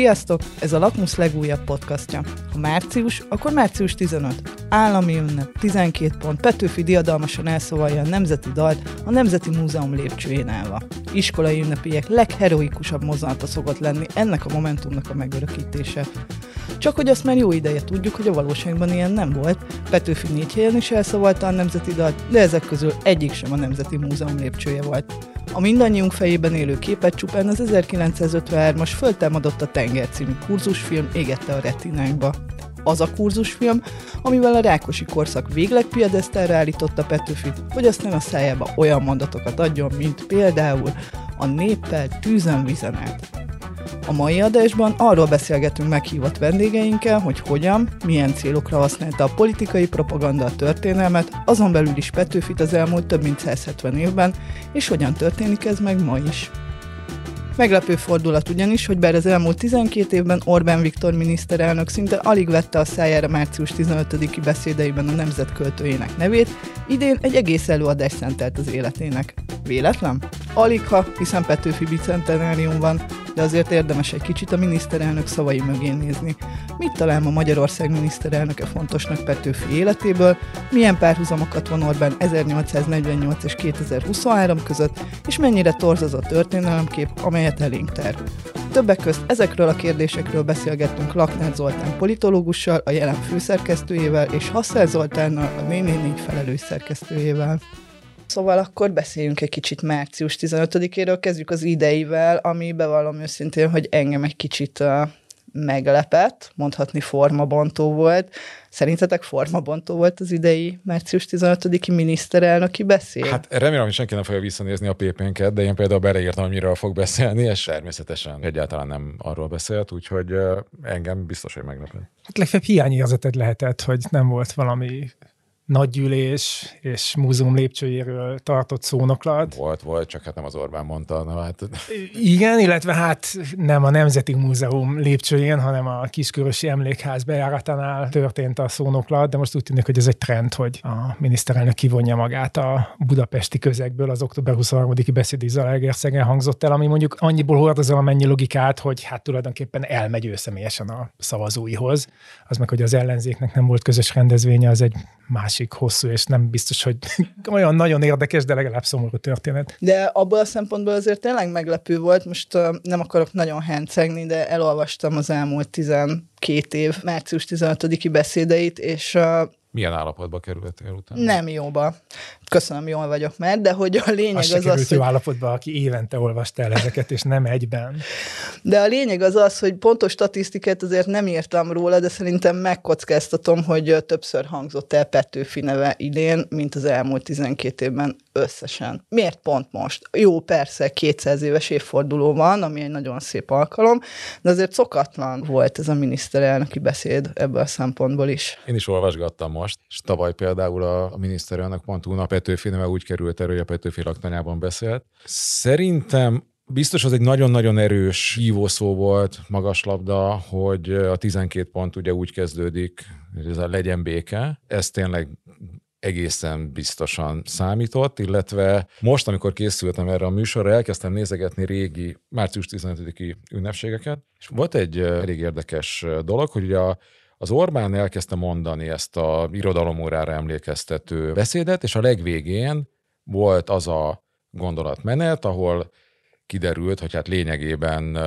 Sziasztok! Ez a Lakmus legújabb podcastja. Ha március, akkor március 15. Állami ünnep, 12 pont, Petőfi diadalmasan elszóvalja a nemzeti dalt a Nemzeti Múzeum lépcsőjén állva. Iskolai ünnepiek legheroikusabb mozzanata szokott lenni ennek a momentumnak a megörökítése. Csak hogy azt már jó ideje tudjuk, hogy a valóságban ilyen nem volt. Petőfi négy helyen is elszavalta a nemzeti dalt, de ezek közül egyik sem a Nemzeti Múzeum lépcsője volt. A mindannyiunk fejében élő képet csupán az 1953-as Föltámadott a tenger című kurzusfilm égette a retinánkba. Az a kurzusfilm, amivel a Rákosi korszak végleg piedesztára állította Petőfit, hogy azt nem a szájába olyan mondatokat adjon, mint például a néppel tűzön vizen át. A mai adásban arról beszélgetünk meghívott vendégeinkkel, hogy hogyan, milyen célokra használta a politikai propaganda a történelmet, azon belül is Petőfit az elmúlt több mint 170 évben, és hogyan történik ez meg ma is. Meglepő fordulat ugyanis, hogy bár az elmúlt 12 évben Orbán Viktor miniszterelnök szinte alig vette a szájára március 15-i beszédeiben a nemzet költőjének nevét, idén egy egész előadás szentelt az életének. Véletlen? Alig ha, hiszen Petőfi bicentenárium van, de azért érdemes egy kicsit a miniszterelnök szavai mögé nézni. Mit talál ma Magyarország miniszterelnöke fontosnak Petőfi életéből, milyen párhuzamokat von Orbán 1848 és 2023 között, és mennyire torz az a történelemkép, amelyet elénk ter. Többek közt ezekről a kérdésekről beszélgettünk Laknár Zoltán politológussal, a jelen főszerkesztőjével, és Hasszel Zoltánnal, a 444 felelős szerkesztőjével. Szóval akkor beszéljünk egy kicsit március 15-éről, kezdjük az ideivel, ami bevallom őszintén, hogy engem egy kicsit meglepett, mondhatni formabontó volt. Szerintetek formabontó volt az idei március 15-i miniszterelnöki beszéd? Hát remélem, hogy senki nem fogja visszanézni a PP-nket, de én például beleírtam, hogy miről fog beszélni, és természetesen egyáltalán nem arról beszélt, úgyhogy engem biztos, hogy meglepett. Hát legfeljebb hiányérzeted lehetett, hogy nem volt valami nagygyűlés és múzeum lépcsőjéről tartott szónoklat. Volt, volt, csak hát nem az Orbán mondta. Na, hát... Igen, illetve hát nem a Nemzeti Múzeum lépcsőjén, hanem a Kiskörösi Emlékház bejáratánál történt a szónoklat, de most úgy tűnik, hogy ez egy trend, hogy a miniszterelnök kivonja magát a budapesti közegből, az október 23-i beszéd Zalaegerszegen hangzott el, ami mondjuk annyiból hordozol amennyi logikát, hogy hát tulajdonképpen elmegy ő személyesen a szavazóihoz. Az meg, hogy az ellenzéknek nem volt közös rendezvénye, az egy másik hosszú, és nem biztos, hogy olyan nagyon érdekes, de legalább szomorú történet. De abból a szempontból azért tényleg meglepő volt, most uh, nem akarok nagyon hencegni, de elolvastam az elmúlt 12 év március 15-i beszédeit, és uh, milyen állapotba kerültél utána? Nem jóba. Köszönöm, jól vagyok már, de hogy a lényeg az az, az hogy... állapotba, aki évente olvasta el ezeket, és nem egyben. De a lényeg az az, hogy pontos statisztikát azért nem írtam róla, de szerintem megkockáztatom, hogy többször hangzott el Petőfi neve idén, mint az elmúlt 12 évben összesen. Miért pont most? Jó, persze, 200 éves évforduló van, ami egy nagyon szép alkalom, de azért szokatlan volt ez a miniszterelnöki beszéd ebből a szempontból is. Én is olvasgattam most, és tavaly például a, miniszterelnök pont a Petőfi neve úgy került erő, hogy a Petőfi laktanyában beszélt. Szerintem Biztos az egy nagyon-nagyon erős hívószó volt, magas labda, hogy a 12 pont ugye úgy kezdődik, hogy ez a legyen béke. Ez tényleg egészen biztosan számított, illetve most, amikor készültem erre a műsorra, elkezdtem nézegetni régi március 15-i ünnepségeket, és volt egy elég érdekes dolog, hogy ugye a az Orbán elkezdte mondani ezt a irodalomórára emlékeztető beszédet, és a legvégén volt az a gondolatmenet, ahol kiderült, hogy hát lényegében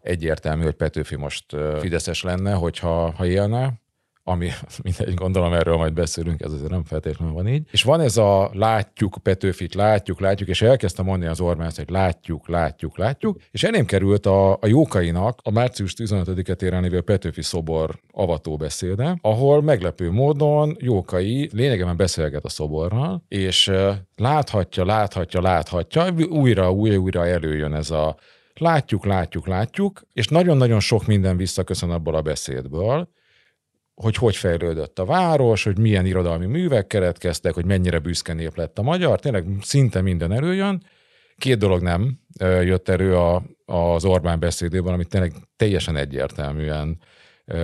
egyértelmű, hogy Petőfi most Fideszes lenne, hogyha ha élne, ami mindegy, gondolom erről majd beszélünk, ez azért nem feltétlenül van így. És van ez a látjuk Petőfit, látjuk, látjuk, és elkezdtem mondani az Orbán, hogy látjuk, látjuk, látjuk, és elém került a, a Jókainak a március 15-et éren lévő Petőfi szobor avató beszéde, ahol meglepő módon Jókai lényegében beszélget a szoborral, és láthatja, láthatja, láthatja, újra, újra, újra előjön ez a látjuk, látjuk, látjuk, és nagyon-nagyon sok minden visszaköszön abból a beszédből, hogy hogy fejlődött a város, hogy milyen irodalmi művek keretkeztek, hogy mennyire büszke nép lett a magyar, tényleg szinte minden előjön. Két dolog nem jött elő a, az Orbán beszédében, amit tényleg teljesen egyértelműen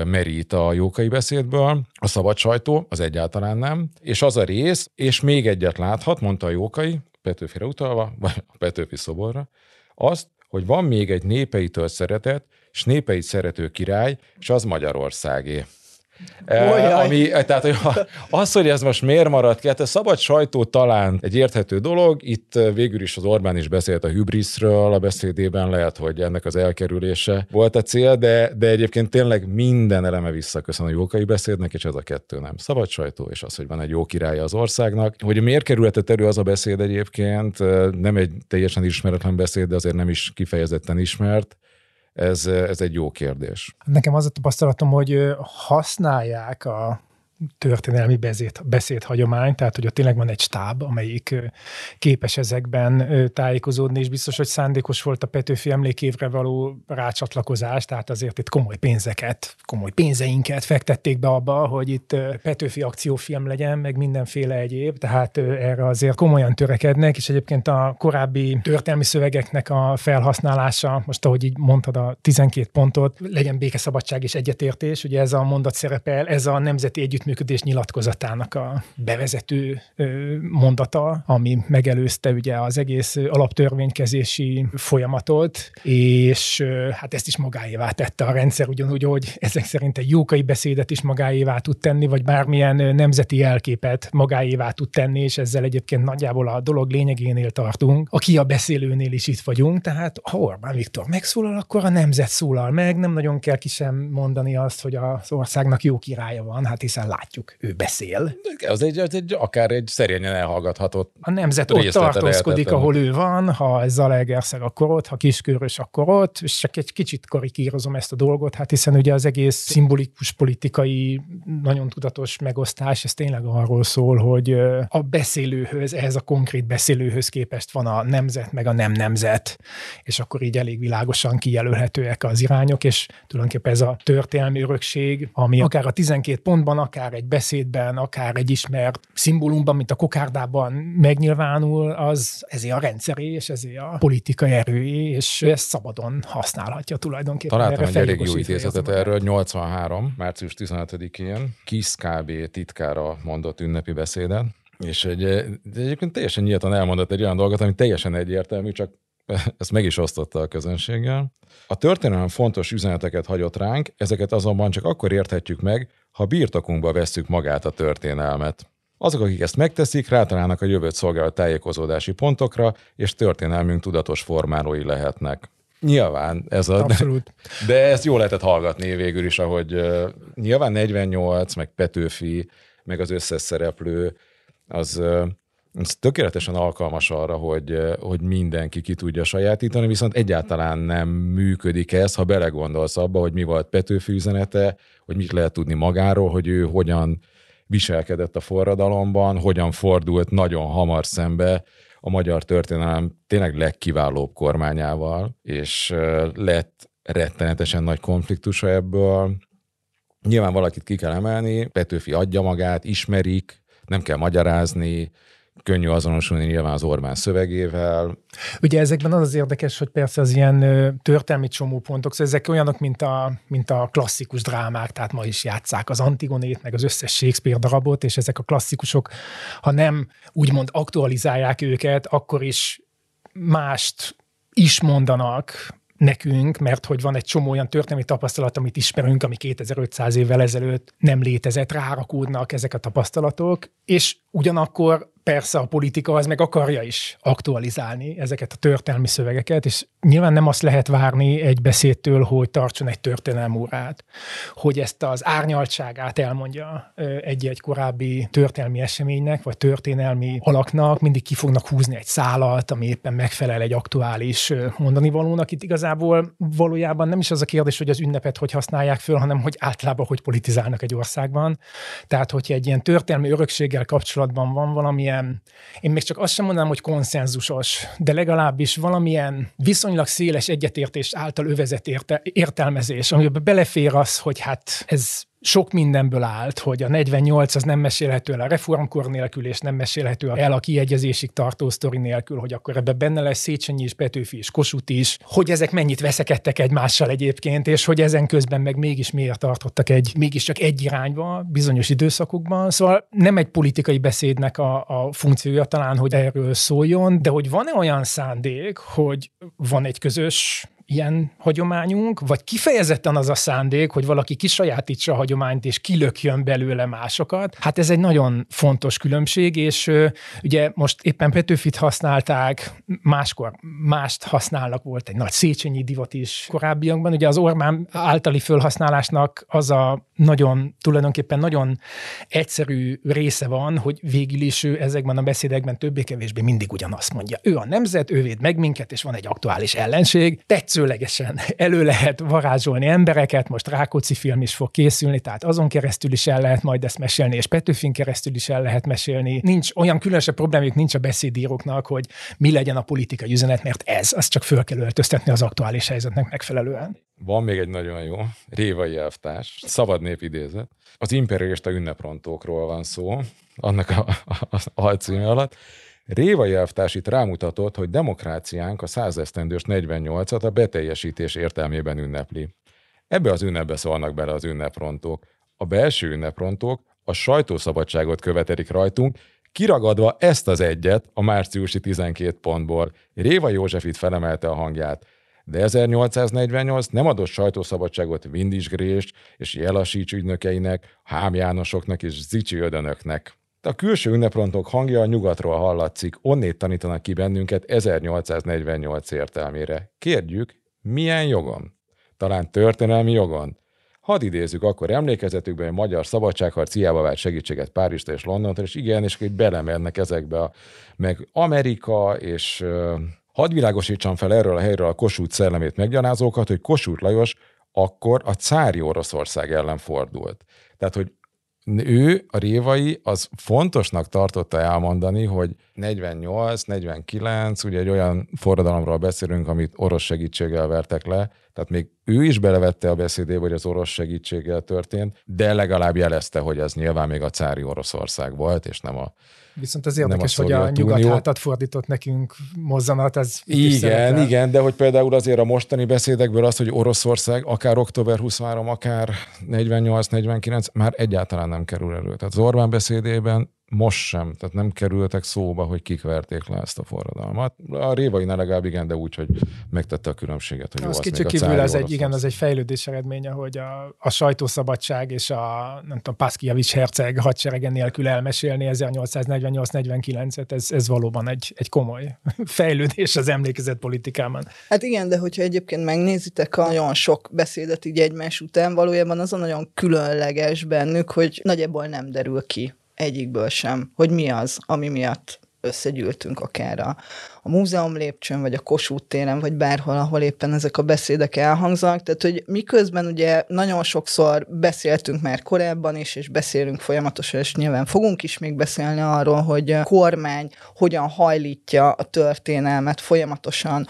merít a jókai beszédből. A szabad sajtó, az egyáltalán nem. És az a rész, és még egyet láthat, mondta a jókai, Petőfire utalva, vagy a Petőfi szoborra, azt, hogy van még egy népeitől szeretet, és népeit szerető király, és az Magyarországé. E, ami, tehát hogy az, hogy ez most miért maradt ki, hát a szabad sajtó talán egy érthető dolog, itt végül is az Orbán is beszélt a hübriszről a beszédében, lehet, hogy ennek az elkerülése volt a cél, de, de egyébként tényleg minden eleme visszaköszön a jókai beszédnek, és ez a kettő nem. Szabad sajtó, és az, hogy van egy jó királya az országnak. Hogy miért kerülhetett elő az a beszéd egyébként, nem egy teljesen ismeretlen beszéd, de azért nem is kifejezetten ismert, ez, ez egy jó kérdés. Nekem az a tapasztalatom, hogy használják a történelmi beszéd, beszédhagyomány, tehát hogy ott tényleg van egy stáb, amelyik képes ezekben tájékozódni, és biztos, hogy szándékos volt a Petőfi emlékévre való rácsatlakozás, tehát azért itt komoly pénzeket, komoly pénzeinket fektették be abba, hogy itt Petőfi akciófilm legyen, meg mindenféle egyéb, tehát erre azért komolyan törekednek, és egyébként a korábbi történelmi szövegeknek a felhasználása, most ahogy így mondtad a 12 pontot, legyen békeszabadság és egyetértés, ugye ez a mondat szerepel, ez a nemzeti együtt együttműködés nyilatkozatának a bevezető mondata, ami megelőzte ugye az egész alaptörvénykezési folyamatot, és hát ezt is magáévá tette a rendszer, ugyanúgy, hogy ezek szerint egy jókai beszédet is magáévá tud tenni, vagy bármilyen nemzeti elképet magáévá tud tenni, és ezzel egyébként nagyjából a dolog lényegénél tartunk. Aki a beszélőnél is itt vagyunk, tehát ha Orbán Viktor megszólal, akkor a nemzet szólal meg, nem nagyon kell ki sem mondani azt, hogy az országnak jó királya van, hát hiszen látjuk, ő beszél. Az egy, az egy akár egy szerényen elhallgathatott A nemzet ott tartózkodik, ahol ő van, ha ez Zalaegerszeg, akkor ott, ha Kiskörös, akkor ott, és csak egy kicsit karikírozom ezt a dolgot, hát hiszen ugye az egész szimbolikus politikai, nagyon tudatos megosztás, ez tényleg arról szól, hogy a beszélőhöz, ehhez a konkrét beszélőhöz képest van a nemzet, meg a nem nemzet, és akkor így elég világosan kijelölhetőek az irányok, és tulajdonképpen ez a történelmi örökség, ami akár a 12 pontban, akár akár egy beszédben, akár egy ismert szimbólumban, mint a kokárdában megnyilvánul, az ezé a rendszeré, és ezé a politikai erőé, és ezt szabadon használhatja tulajdonképpen. Találtam egy elég jó idézetet erről, 83. március 15-én Kis KB titkára mondott ünnepi beszéden, és egy, egyébként teljesen nyíltan elmondott egy olyan dolgot, ami teljesen egyértelmű, csak ezt meg is osztotta a közönséggel. A történelem fontos üzeneteket hagyott ránk, ezeket azonban csak akkor érthetjük meg, ha birtokunkba vesszük magát a történelmet. Azok, akik ezt megteszik, rátalálnak a jövőt szolgáló tájékozódási pontokra, és történelmünk tudatos formálói lehetnek. Nyilván ez a... Abszolút. De ezt jól lehetett hallgatni végül is, ahogy uh, nyilván 48, meg Petőfi, meg az összes szereplő, az uh, ez tökéletesen alkalmas arra, hogy, hogy mindenki ki tudja sajátítani, viszont egyáltalán nem működik ez, ha belegondolsz abba, hogy mi volt Petőfi üzenete, hogy mit lehet tudni magáról, hogy ő hogyan viselkedett a forradalomban, hogyan fordult nagyon hamar szembe a magyar történelem tényleg legkiválóbb kormányával, és lett rettenetesen nagy konfliktusa ebből. Nyilván valakit ki kell emelni, Petőfi adja magát, ismerik, nem kell magyarázni, könnyű azonosulni nyilván az Orbán szövegével. Ugye ezekben az az érdekes, hogy persze az ilyen történelmi csomópontok, szóval ezek olyanok, mint a, mint a klasszikus drámák, tehát ma is játszák az Antigonét, meg az összes Shakespeare darabot, és ezek a klasszikusok, ha nem úgymond aktualizálják őket, akkor is mást is mondanak, nekünk, mert hogy van egy csomó olyan történelmi tapasztalat, amit ismerünk, ami 2500 évvel ezelőtt nem létezett, rárakódnak ezek a tapasztalatok, és ugyanakkor persze a politika az meg akarja is aktualizálni ezeket a történelmi szövegeket, és nyilván nem azt lehet várni egy beszédtől, hogy tartson egy történelmúrát, hogy ezt az árnyaltságát elmondja egy-egy korábbi történelmi eseménynek, vagy történelmi alaknak, mindig ki fognak húzni egy szálat, ami éppen megfelel egy aktuális mondani valónak. Itt igazából valójában nem is az a kérdés, hogy az ünnepet hogy használják föl, hanem hogy általában hogy politizálnak egy országban. Tehát, hogyha egy ilyen történelmi örökséggel kapcsolatban van valamilyen valamilyen, én még csak azt sem mondanám, hogy konszenzusos, de legalábbis valamilyen viszonylag széles egyetértés által övezett érte, értelmezés, amiben belefér az, hogy hát ez sok mindenből állt, hogy a 48 az nem mesélhető el a reformkor nélkül, és nem mesélhető el a kiegyezésig tartó sztori nélkül, hogy akkor ebben benne lesz Széchenyi is, Petőfi is, Kossuth is, hogy ezek mennyit veszekedtek egymással egyébként, és hogy ezen közben meg mégis miért tartottak egy, mégiscsak egy irányba bizonyos időszakokban. Szóval nem egy politikai beszédnek a, a funkciója talán, hogy erről szóljon, de hogy van-e olyan szándék, hogy van egy közös ilyen hagyományunk, vagy kifejezetten az a szándék, hogy valaki kisajátítsa a hagyományt és kilökjön belőle másokat. Hát ez egy nagyon fontos különbség, és ugye most éppen Petőfit használták, máskor mást használnak, volt egy nagy Széchenyi divat is korábbiakban. Ugye az Orbán általi felhasználásnak az a nagyon, tulajdonképpen nagyon egyszerű része van, hogy végül is ő ezekben a beszédekben többé-kevésbé mindig ugyanazt mondja. Ő a nemzet, ő véd meg minket, és van egy aktuális ellenség. Tetszőlegesen elő lehet varázsolni embereket, most Rákóczi film is fog készülni, tehát azon keresztül is el lehet majd ezt mesélni, és Petőfin keresztül is el lehet mesélni. Nincs olyan különösebb problémük nincs a beszédíróknak, hogy mi legyen a politikai üzenet, mert ez, azt csak föl kell öltöztetni az aktuális helyzetnek megfelelően. Van még egy nagyon jó, Révai elvtárs, szabad nép idézet. Az imperialista ünneprontókról van szó, annak a, a, a alcíme alatt. Révai elvtárs itt rámutatott, hogy demokráciánk a százesztendős 48-at a beteljesítés értelmében ünnepli. Ebbe az ünnepbe szólnak bele az ünneprontók. A belső ünneprontók a sajtószabadságot követelik rajtunk, kiragadva ezt az egyet a márciusi 12 pontból. Réva József itt felemelte a hangját. De 1848 nem adott sajtószabadságot Vindis Grés és Jelasics ügynökeinek, Hám Jánosoknak és Zicsi Ödönöknek. A külső ünneprontok hangja a nyugatról hallatszik, onnét tanítanak ki bennünket 1848 értelmére. Kérjük, milyen jogon? Talán történelmi jogon? Hadd idézzük akkor emlékezetükben, hogy a magyar szabadságharc hiába vált segítséget Párizsta és Londontól, és igen, és hogy belemernek ezekbe a, meg Amerika, és uh, hadd világosítsam fel erről a helyről a Kossuth szellemét meggyalázókat, hogy Kossuth Lajos akkor a cári Oroszország ellen fordult. Tehát, hogy ő, a Révai, az fontosnak tartotta elmondani, hogy 48, 49, ugye egy olyan forradalomról beszélünk, amit orosz segítséggel vertek le, tehát még ő is belevette a beszédébe, hogy az orosz segítséggel történt, de legalább jelezte, hogy ez nyilván még a cári Oroszország volt, és nem a Viszont az érdekes, hogy a nyugat Unió. hátat fordított nekünk mozzanat, ez Igen, igen, de hogy például azért a mostani beszédekből az, hogy Oroszország akár október 23, akár 48-49 már egyáltalán nem kerül elő. Tehát az Orbán beszédében most sem, tehát nem kerültek szóba, hogy kik verték le ezt a forradalmat. A Révai legalább igen, de úgy, hogy megtette a különbséget. Hogy az kicsit kívül ez egy, igen, az egy fejlődés eredménye, hogy a, a sajtószabadság és a, nem tudom, Paszkijavics herceg hadserege nélkül elmesélni 1848-49-et, ez, ez valóban egy, egy komoly fejlődés az emlékezet politikában. Hát igen, de hogyha egyébként megnézitek a nagyon sok beszédet így egymás után, valójában az a nagyon különleges bennük, hogy nagyjából nem derül ki egyikből sem, hogy mi az, ami miatt összegyűltünk akár a, a múzeum lépcsőn, vagy a Kossuth téren, vagy bárhol, ahol éppen ezek a beszédek elhangzanak. Tehát, hogy miközben ugye nagyon sokszor beszéltünk már korábban is, és beszélünk folyamatosan, és nyilván fogunk is még beszélni arról, hogy a kormány hogyan hajlítja a történelmet folyamatosan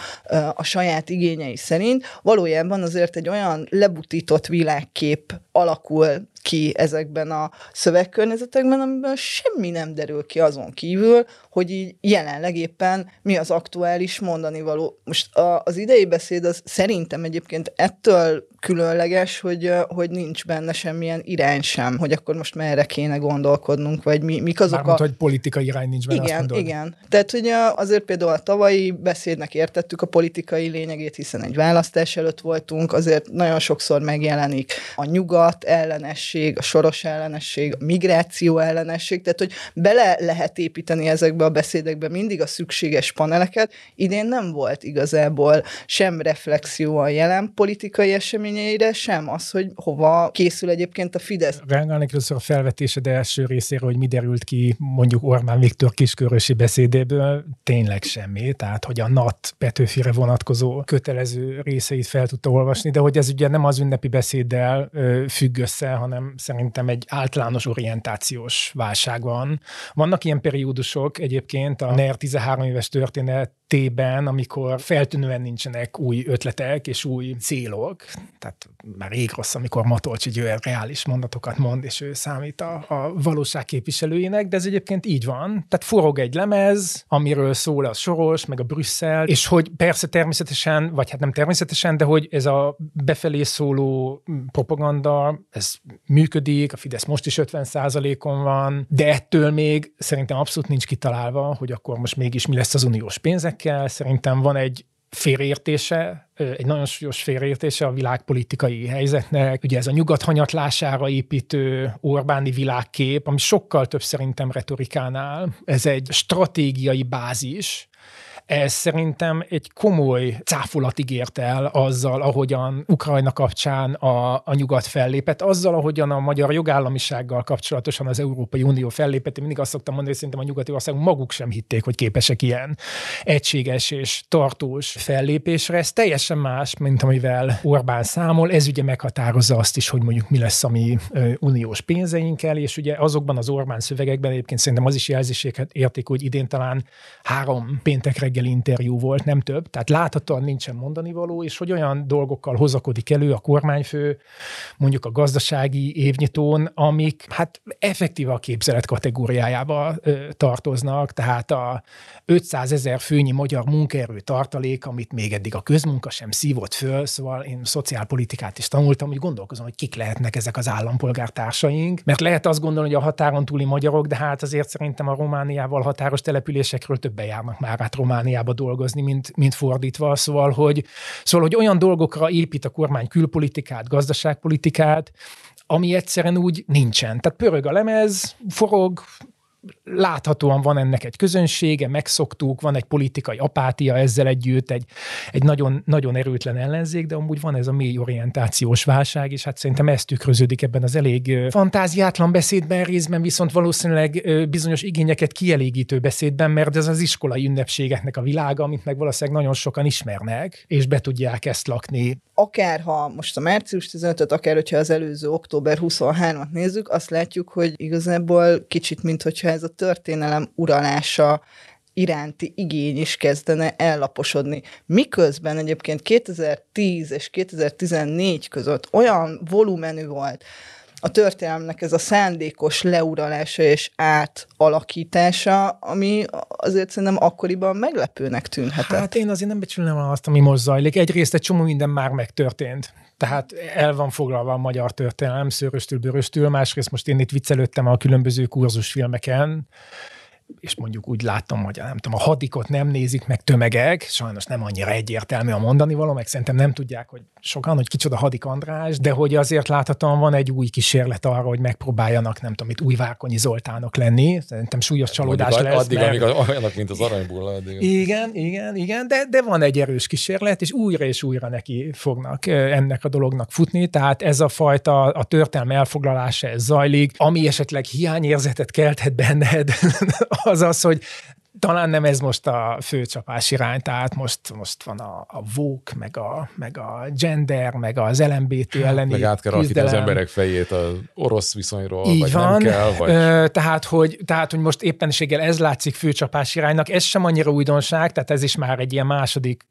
a saját igényei szerint, valójában azért egy olyan lebutított világkép alakul ki ezekben a szövegkörnyezetekben, amiben semmi nem derül ki azon kívül, hogy így jelenleg éppen mi az aktuális mondani való. Most a, az idei beszéd az szerintem egyébként ettől különleges, hogy, hogy nincs benne semmilyen irány sem, hogy akkor most merre kéne gondolkodnunk, vagy mi, mik azok Mármint, a... hogy politikai irány nincs benne, Igen, igen. Tehát, hogy azért például a tavalyi beszédnek értettük a politikai lényegét, hiszen egy választás előtt voltunk, azért nagyon sokszor megjelenik a nyugat ellenesség, a soros ellenesség, a migráció ellenesség, tehát, hogy bele lehet építeni ezekbe a beszédekbe mindig a szükséges paneleket. Idén nem volt igazából sem reflexió a jelen politikai eseményeire, sem az, hogy hova készül egyébként a Fidesz. Reagálnék először a felvetésed első részére, hogy mi derült ki mondjuk Orbán Viktor kiskörösi beszédéből, tényleg semmi, tehát hogy a NAT Petőfire vonatkozó kötelező részeit fel tudta olvasni, de hogy ez ugye nem az ünnepi beszéddel függ össze, hanem szerintem egy általános orientációs válság van. Vannak ilyen periódusok, egy egyébként a NER 13 éves történetében, amikor feltűnően nincsenek új ötletek és új célok, tehát már rég rossz, amikor Matolcsi Győr reális mondatokat mond, és ő számít a, a valóság képviselőjének, de ez egyébként így van. Tehát forog egy lemez, amiről szól a Soros, meg a Brüsszel, és hogy persze természetesen, vagy hát nem természetesen, de hogy ez a befelé szóló propaganda, ez működik, a Fidesz most is 50 on van, de ettől még szerintem abszolút nincs kitalálva, hogy akkor most mégis mi lesz az uniós pénzekkel. Szerintem van egy félreértése, egy nagyon súlyos félreértése a világpolitikai helyzetnek. Ugye ez a nyugat hanyatlására építő Orbáni világkép, ami sokkal több szerintem retorikánál. Ez egy stratégiai bázis, ez szerintem egy komoly cáfolat ígért el azzal, ahogyan Ukrajna kapcsán a, a nyugat fellépett, azzal, ahogyan a magyar jogállamisággal kapcsolatosan az Európai Unió fellépett. Én mindig azt szoktam mondani, hogy szerintem a nyugati országok maguk sem hitték, hogy képesek ilyen egységes és tartós fellépésre. Ez teljesen más, mint amivel Orbán számol. Ez ugye meghatározza azt is, hogy mondjuk mi lesz a mi uniós pénzeinkkel, és ugye azokban az Orbán szövegekben egyébként szerintem az is jelzéseket érték, hogy idén talán három péntek reggeli interjú volt, nem több, tehát láthatóan nincsen mondani való, és hogy olyan dolgokkal hozakodik elő a kormányfő, mondjuk a gazdasági évnyitón, amik hát effektíve a képzelet kategóriájába ö, tartoznak, tehát a 500 ezer főnyi magyar munkaerő tartalék, amit még eddig a közmunka sem szívott föl, szóval én szociálpolitikát is tanultam, hogy gondolkozom, hogy kik lehetnek ezek az állampolgártársaink, mert lehet azt gondolni, hogy a határon túli magyarok, de hát azért szerintem a Romániával határos településekről többen járnak már át Romániába dolgozni, mint, mint fordítva. Szóval hogy, szóval, hogy olyan dolgokra épít a kormány külpolitikát, gazdaságpolitikát, ami egyszerűen úgy nincsen. Tehát pörög a lemez, forog, láthatóan van ennek egy közönsége, megszoktuk, van egy politikai apátia ezzel együtt, egy, egy nagyon, nagyon erőtlen ellenzék, de amúgy van ez a mély orientációs válság, és hát szerintem ez tükröződik ebben az elég fantáziátlan beszédben részben, viszont valószínűleg bizonyos igényeket kielégítő beszédben, mert ez az iskolai ünnepségeknek a világa, amit meg valószínűleg nagyon sokan ismernek, és be tudják ezt lakni. Akár ha most a március 15-öt, akár hogyha az előző október 23-at nézzük, azt látjuk, hogy igazából kicsit, mint hogyha ez a történelem uralása iránti igény is kezdene ellaposodni. Miközben egyébként 2010 és 2014 között olyan volumenű volt a történelmnek ez a szándékos leuralása és átalakítása, ami azért szerintem akkoriban meglepőnek tűnhetett. Hát én azért nem becsülnem azt, ami most zajlik. Egyrészt egy csomó minden már megtörtént. Tehát el van foglalva a magyar történelem szőröstül, bőröstül, másrészt most én itt viccelődtem a különböző kurzusfilmeken, és mondjuk úgy látom, hogy nem tudom, a hadikot nem nézik meg tömegek, sajnos nem annyira egyértelmű a mondani való, meg szerintem nem tudják, hogy sokan, hogy kicsoda Hadik András, de hogy azért láthatóan van egy új kísérlet arra, hogy megpróbáljanak, nem tudom, itt új Várkonyi Zoltánok lenni. Szerintem súlyos csalódás Mondjuk, lesz. Addig, mert... amíg olyanok, mint az aranybulla. Addig. Igen, igen, igen, de, de van egy erős kísérlet, és újra és újra neki fognak ennek a dolognak futni, tehát ez a fajta a történelme elfoglalása, ez zajlik, ami esetleg hiányérzetet kelthet benned, az az, hogy talán nem ez most a főcsapás irány, tehát most, most van a, a VOK, meg a, meg a gender, meg az LMBT hát, elleni Meg át kell az emberek fejét az orosz viszonyról, Így vagy van. nem kell, vagy... Ö, tehát, hogy, tehát, hogy most éppenséggel ez látszik főcsapás iránynak, ez sem annyira újdonság, tehát ez is már egy ilyen második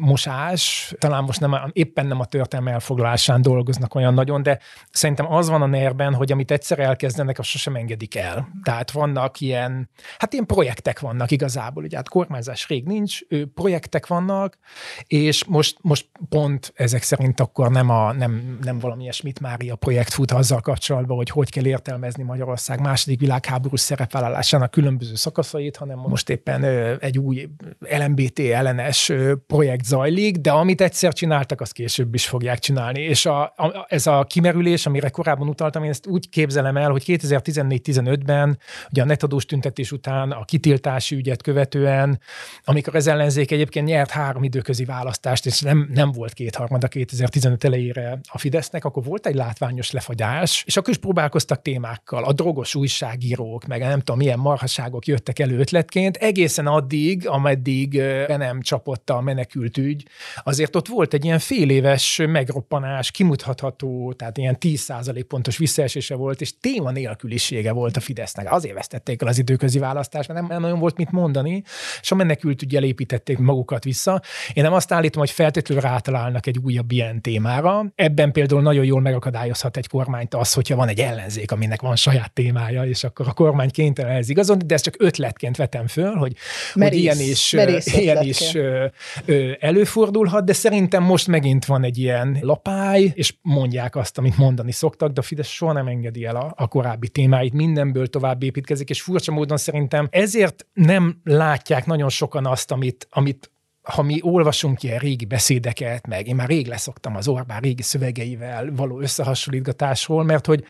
mosás, talán most nem, éppen nem a történelme elfoglalásán dolgoznak olyan nagyon, de szerintem az van a nerben, hogy amit egyszer elkezdenek, azt sosem engedik el. Tehát vannak ilyen, hát ilyen projektek van vannak igazából, ugye hát kormányzás rég nincs, ő projektek vannak, és most, most pont ezek szerint akkor nem, a, nem, nem valami Schmidt Mária projekt fut azzal kapcsolatban, hogy hogy kell értelmezni Magyarország második világháborús szerepvállalásának különböző szakaszait, hanem most éppen egy új LMBT ellenes projekt zajlik, de amit egyszer csináltak, azt később is fogják csinálni. És a, a, ez a kimerülés, amire korábban utaltam, én ezt úgy képzelem el, hogy 2014-15-ben, ugye a netadós tüntetés után a kitiltás választási ügyet követően, amikor az ellenzék egyébként nyert három időközi választást, és nem, nem volt kétharmada 2015 elejére a Fidesznek, akkor volt egy látványos lefagyás, és akkor is próbálkoztak témákkal. A drogos újságírók, meg nem tudom, milyen marhaságok jöttek elő ötletként, egészen addig, ameddig nem csapott a menekült ügy, azért ott volt egy ilyen fél éves megroppanás, kimutatható, tehát ilyen 10% pontos visszaesése volt, és téma nélkülisége volt a Fidesznek. Azért vesztették el az időközi választást, mert nem, nem nagyon volt volt mit mondani, és a menekült ugye építették magukat vissza. Én nem azt állítom, hogy feltétlenül rátalálnak egy újabb ilyen témára. Ebben például nagyon jól megakadályozhat egy kormányt az, hogyha van egy ellenzék, aminek van saját témája, és akkor a kormány kénytelen ez igazolni, de ezt csak ötletként vetem föl, hogy, merész, hogy ilyen is, ilyen is ö, ö, előfordulhat, de szerintem most megint van egy ilyen lapály, és mondják azt, amit mondani szoktak, de a Fidesz soha nem engedi el a, a korábbi témáit, mindenből tovább építkezik, és furcsa módon szerintem ezért nem látják nagyon sokan azt, amit, amit ha mi olvasunk ilyen régi beszédeket, meg én már rég leszoktam az Orbán régi szövegeivel való összehasonlítgatásról, mert hogy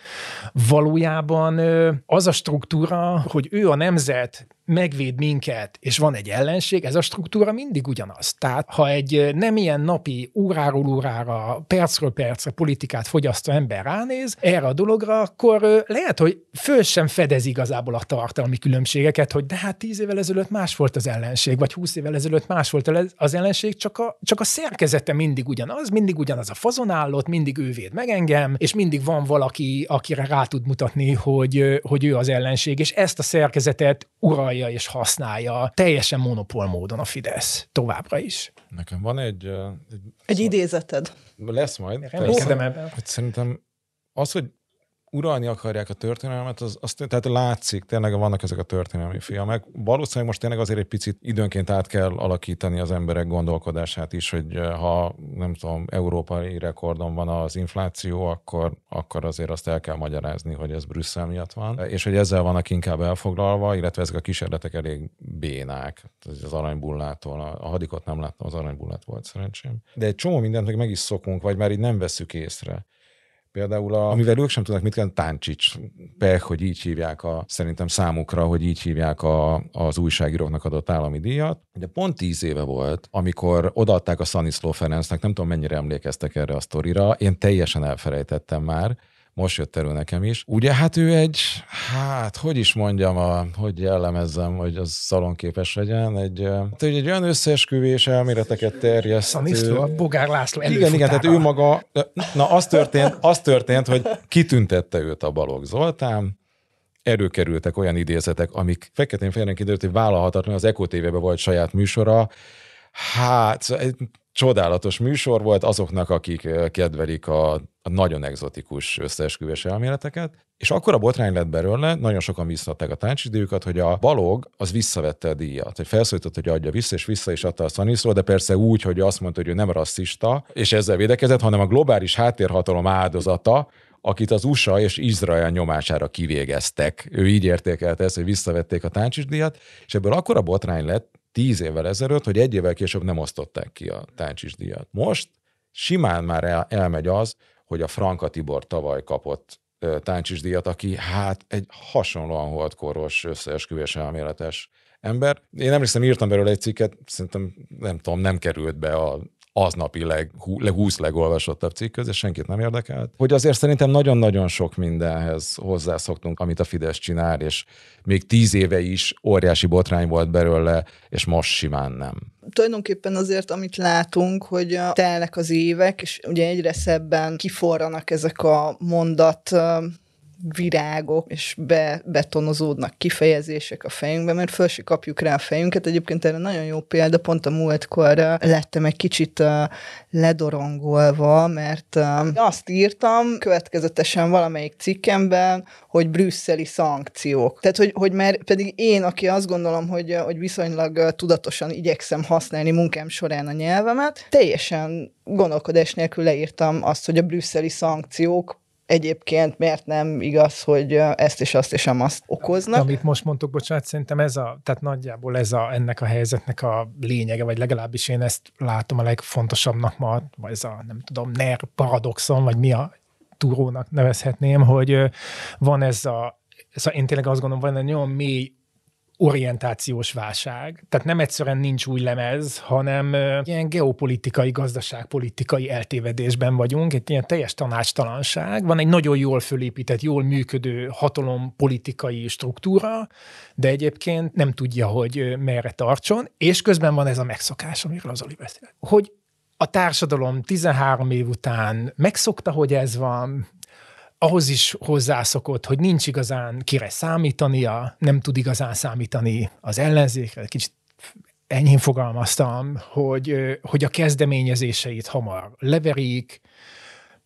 valójában az a struktúra, hogy ő a nemzet megvéd minket, és van egy ellenség, ez a struktúra mindig ugyanaz. Tehát ha egy nem ilyen napi óráról órára, percről percre politikát fogyasztó ember ránéz erre a dologra, akkor lehet, hogy föl sem fedez igazából a tartalmi különbségeket, hogy de hát tíz évvel ezelőtt más volt az ellenség, vagy húsz évvel ezelőtt más volt az ellenség, csak a, csak a szerkezete mindig ugyanaz, mindig ugyanaz a fazonállott, mindig ő véd meg engem, és mindig van valaki, akire rá tud mutatni, hogy, hogy ő az ellenség, és ezt a szerkezetet uralja használja és használja teljesen monopól módon a Fidesz továbbra is. Nekem van egy... Egy, egy idézeted. Lesz majd. ebben. Szerintem az, hogy uralni akarják a történelmet, az, az tehát látszik, tényleg vannak ezek a történelmi filmek. Valószínűleg most tényleg azért egy picit időnként át kell alakítani az emberek gondolkodását is, hogy eh, ha nem tudom, európai rekordon van az infláció, akkor, akkor azért azt el kell magyarázni, hogy ez Brüsszel miatt van, és hogy ezzel vannak inkább elfoglalva, illetve ezek a kísérletek elég bénák. Az aranybullától, a hadikot nem láttam, az aranybullát volt szerencsém. De egy csomó mindent meg is szokunk, vagy már így nem veszük észre. Például, a, amivel ők sem tudnak mit kell, Táncsics, Pech, hogy így hívják a, szerintem számukra, hogy így hívják a, az újságíróknak adott állami díjat. De pont tíz éve volt, amikor odaadták a Szaniszló Ferencnek, nem tudom mennyire emlékeztek erre a sztorira, én teljesen elfelejtettem már, most jött elő nekem is. Ugye hát ő egy, hát hogy is mondjam, a, hogy jellemezzem, hogy az szalonképes legyen, egy, hát, egy olyan összeesküvés elméleteket terjeszt. Szaniszló, a Bogár László Igen, igen, tehát ő maga, na az történt, az történt, hogy kitüntette őt a Balogh Zoltán, erőkerültek olyan idézetek, amik feketén-fehéren kiderült, hogy vállalhatatlan, az Eko tv volt saját műsora, Hát, egy csodálatos műsor volt azoknak, akik kedvelik a, nagyon egzotikus összeesküvés elméleteket, és akkor a botrány lett belőle, nagyon sokan visszadták a táncsidőket, hogy a balog az visszavette a díjat, hogy felszólított, hogy adja vissza, és vissza is adta a Szaniszról, de persze úgy, hogy azt mondta, hogy ő nem rasszista, és ezzel védekezett, hanem a globális háttérhatalom áldozata, akit az USA és Izrael nyomására kivégeztek. Ő így értékelte ezt, hogy visszavették a táncsidíjat, és ebből akkor a botrány lett, tíz évvel ezelőtt, hogy egy évvel később nem osztották ki a táncsis díjat. Most simán már el, elmegy az, hogy a Franka Tibor tavaly kapott táncsis díjat, aki hát egy hasonlóan holdkoros összeesküvés elméletes ember. Én emlékszem, írtam belőle egy cikket, szerintem nem tudom, nem került be a aznapi leg, leg, 20 legolvasottabb cikk közé, senkit nem érdekelt. Hogy azért szerintem nagyon-nagyon sok mindenhez hozzászoktunk, amit a Fidesz csinál, és még tíz éve is óriási botrány volt belőle, és most simán nem. Tulajdonképpen azért, amit látunk, hogy telnek az évek, és ugye egyre szebben kiforranak ezek a mondat virágok, és be, betonozódnak kifejezések a fejünkbe, mert föl se kapjuk rá a fejünket. Egyébként erre nagyon jó példa, pont a múltkor lettem egy kicsit ledorongolva, mert azt írtam következetesen valamelyik cikkemben, hogy brüsszeli szankciók. Tehát, hogy, hogy mert pedig én, aki azt gondolom, hogy, hogy viszonylag tudatosan igyekszem használni munkám során a nyelvemet, teljesen gondolkodás nélkül leírtam azt, hogy a brüsszeli szankciók egyébként miért nem igaz, hogy ezt és azt és azt okoznak. Amit most mondtuk, bocsánat, szerintem ez a, tehát nagyjából ez a, ennek a helyzetnek a lényege, vagy legalábbis én ezt látom a legfontosabbnak ma, vagy ez a, nem tudom, NER paradoxon, vagy mi a túrónak nevezhetném, hogy van ez a, ez a én tényleg azt gondolom, van egy nagyon mély orientációs válság. Tehát nem egyszerűen nincs új lemez, hanem ilyen geopolitikai, gazdaságpolitikai eltévedésben vagyunk, egy ilyen teljes tanácstalanság. Van egy nagyon jól fölépített, jól működő hatalompolitikai struktúra, de egyébként nem tudja, hogy merre tartson, és közben van ez a megszokás, amiről az Oli beszélt. Hogy a társadalom 13 év után megszokta, hogy ez van, ahhoz is hozzászokott, hogy nincs igazán kire számítania, nem tud igazán számítani az ellenzékre, kicsit enyhén fogalmaztam, hogy, hogy a kezdeményezéseit hamar leverik,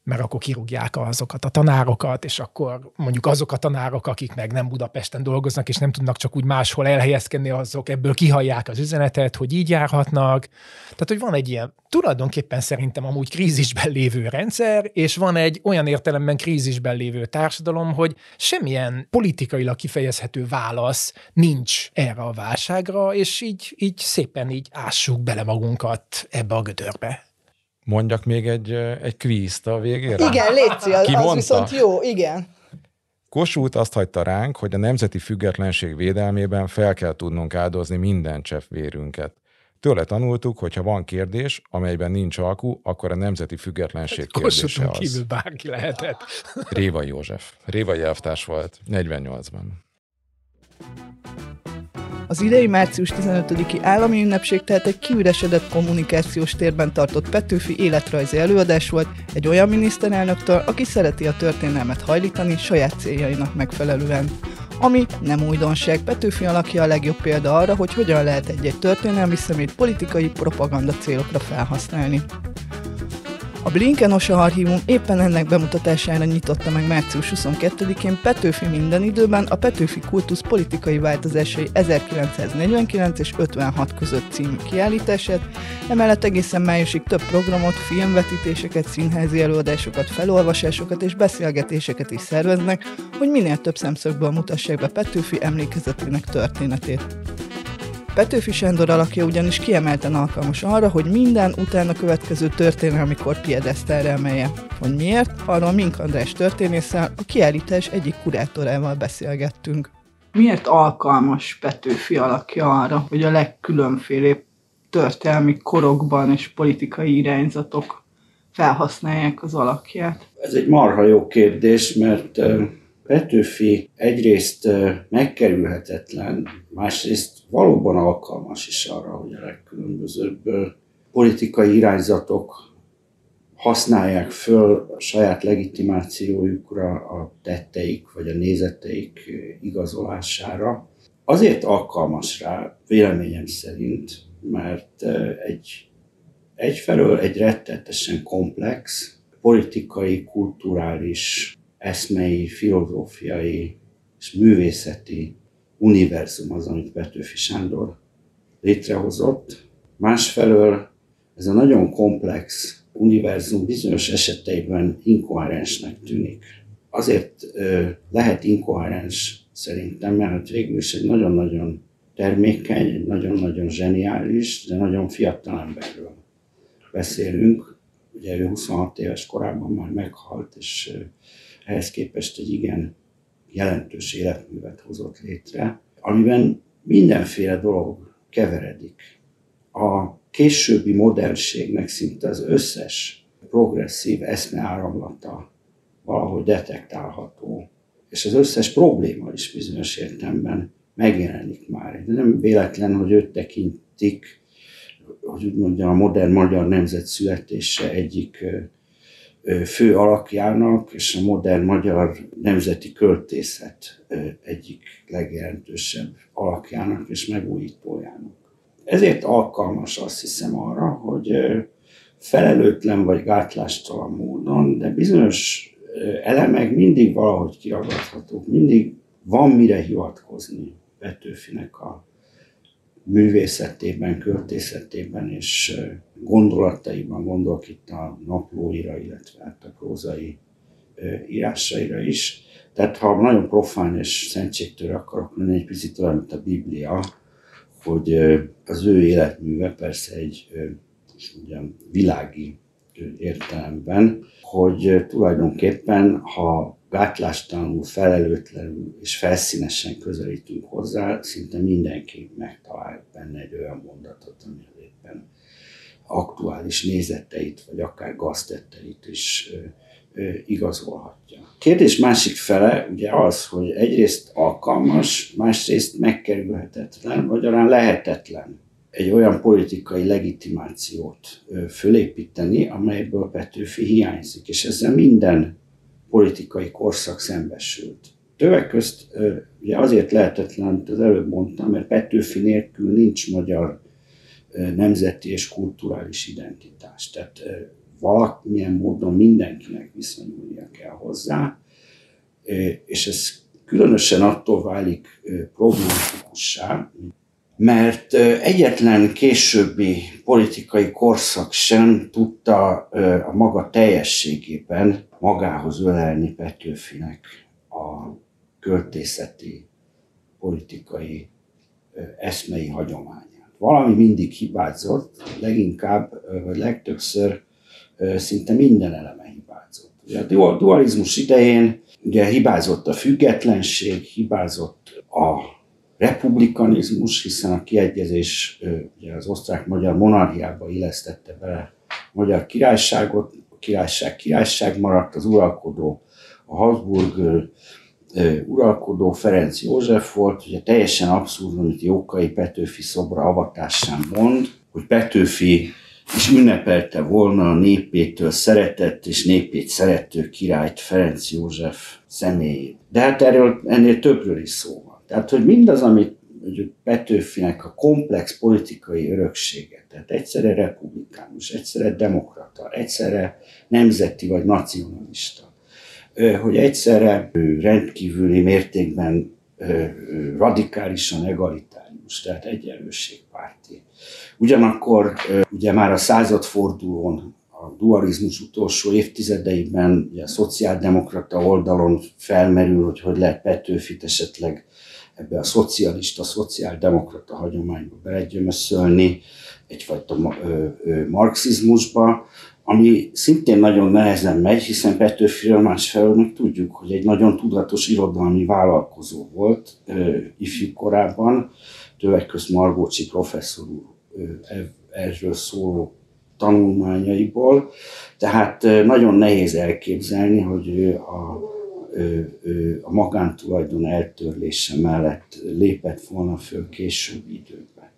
mert akkor kirúgják azokat a tanárokat, és akkor mondjuk azok a tanárok, akik meg nem Budapesten dolgoznak, és nem tudnak csak úgy máshol elhelyezkedni, azok ebből kihallják az üzenetet, hogy így járhatnak. Tehát, hogy van egy ilyen tulajdonképpen szerintem amúgy krízisben lévő rendszer, és van egy olyan értelemben krízisben lévő társadalom, hogy semmilyen politikailag kifejezhető válasz nincs erre a válságra, és így, így szépen így ássuk bele magunkat ebbe a gödörbe. Mondjak még egy, egy kvízt a végére? Igen, létszi, az, Ki az viszont jó, igen. Kossuth azt hagyta ránk, hogy a nemzeti függetlenség védelmében fel kell tudnunk áldozni minden csepp vérünket. Tőle tanultuk, hogy ha van kérdés, amelyben nincs alkú, akkor a nemzeti függetlenség kérdése Kossuthon az. kívül bárki lehetett. Révai József. Révai elvtárs volt 48-ban. Az idei március 15-i állami ünnepség tehát egy kiüresedett kommunikációs térben tartott Petőfi életrajzi előadás volt egy olyan miniszterelnöktől, aki szereti a történelmet hajlítani saját céljainak megfelelően. Ami nem újdonság, Petőfi alakja a legjobb példa arra, hogy hogyan lehet egy-egy történelmi szemét politikai propaganda célokra felhasználni. A Blinken-Osa Archívum éppen ennek bemutatására nyitotta meg március 22-én Petőfi minden időben a Petőfi kultusz politikai változásai 1949 és 56 között című kiállítását, emellett egészen májusig több programot, filmvetítéseket, színházi előadásokat, felolvasásokat és beszélgetéseket is szerveznek, hogy minél több szemszögből mutassák be Petőfi emlékezetének történetét. Petőfi Sándor alakja ugyanis kiemelten alkalmas arra, hogy minden utána következő történelmi kor piedesztára emelje. Hogy miért? Arról Mink András történésszel, a kiállítás egyik kurátorával beszélgettünk. Miért alkalmas Petőfi alakja arra, hogy a legkülönfélébb történelmi korokban és politikai irányzatok felhasználják az alakját? Ez egy marha jó kérdés, mert Petőfi egyrészt megkerülhetetlen, másrészt valóban alkalmas is arra, hogy a legkülönbözőbb politikai irányzatok használják föl a saját legitimációjukra, a tetteik vagy a nézeteik igazolására. Azért alkalmas rá, véleményem szerint, mert egy, egyfelől egy rettetesen komplex, politikai, kulturális, eszmei, filozófiai és művészeti univerzum az, amit Petőfi Sándor létrehozott. Másfelől ez a nagyon komplex univerzum bizonyos eseteiben inkoherensnek tűnik. Azért ö, lehet inkoherens szerintem, mert végül is egy nagyon-nagyon termékeny, egy nagyon-nagyon zseniális, de nagyon fiatal emberről beszélünk. Ugye ő 26 éves korában már meghalt, és ehhez képest egy igen jelentős életművet hozott létre, amiben mindenféle dolog keveredik. A későbbi modernségnek szinte az összes progresszív eszmeáramlata valahogy detektálható, és az összes probléma is bizonyos értelemben megjelenik már. De nem véletlen, hogy őt tekintik, hogy úgy mondjam, a modern magyar nemzet születése egyik fő alakjának, és a modern magyar nemzeti költészet egyik legjelentősebb alakjának és megújítójának. Ezért alkalmas azt hiszem arra, hogy felelőtlen vagy gátlástalan módon, de bizonyos elemek mindig valahogy kiagathatók, mindig van mire hivatkozni Petőfinek a művészetében, költészetében és gondolataiban, gondolok itt a naplóira, illetve hát a prózai írásaira is. Tehát ha nagyon profán és szentségtől akarok lenni, egy picit olyan, mint a Biblia, hogy az ő életműve persze egy mondjam, világi értelemben, hogy tulajdonképpen, ha gátlástalanul, felelőtlenül és felszínesen közelítünk hozzá, szinte mindenki megtalál benne egy olyan mondatot, ami éppen aktuális nézeteit, vagy akár gaztetteit is igazolhatja. Kérdés másik fele ugye az, hogy egyrészt alkalmas, másrészt megkerülhetetlen, vagy arán lehetetlen egy olyan politikai legitimációt fölépíteni, amelyből Petőfi hiányzik, és ezzel minden politikai korszak szembesült. Többek közt ugye azért lehetetlen, amit az előbb mondtam, mert Petőfi nélkül nincs magyar nemzeti és kulturális identitás. Tehát valamilyen módon mindenkinek viszonyulnia kell hozzá, és ez különösen attól válik problematikussá, mert egyetlen későbbi politikai korszak sem tudta a maga teljességében magához ölelni Petőfinek a költészeti, politikai, eszmei hagyományát. Valami mindig hibázott, leginkább, vagy legtöbbször szinte minden eleme hibázott. Ugye a dualizmus idején ugye hibázott a függetlenség, hibázott a republikanizmus, hiszen a kiegyezés ugye az osztrák-magyar monarchiába illesztette bele a magyar királyságot, a királyság királyság maradt, az uralkodó a Habsburg uralkodó Ferenc József volt, ugye teljesen abszurd, amit Jókai Petőfi szobra avatásán mond, hogy Petőfi is ünnepelte volna a népétől szeretett és népét szerető királyt Ferenc József személyét. De hát erről ennél többről is szó. Tehát, hogy mindaz, amit mondjuk Petőfinek a komplex politikai öröksége, tehát egyszerre republikánus, egyszerre demokrata, egyszerre nemzeti vagy nacionalista, hogy egyszerre rendkívüli mértékben radikálisan egalitárius, tehát egyenlőségpárti. Ugyanakkor ugye már a századfordulón, a dualizmus utolsó évtizedeiben ugye a szociáldemokrata oldalon felmerül, hogy hogy lehet Petőfit esetleg ebbe a szocialista, szociáldemokrata hagyományba belegyömöszölni, egyfajta ö, ö, marxizmusba, ami szintén nagyon nehezen megy, hiszen Petőfiről másfelől meg tudjuk, hogy egy nagyon tudatos irodalmi vállalkozó volt ö, ifjú korában, többek közt Margócsi professzor úr erről szóló tanulmányaiból, tehát nagyon nehéz elképzelni, hogy a a magántulajdon eltörlése mellett lépett volna föl későbbi időkben.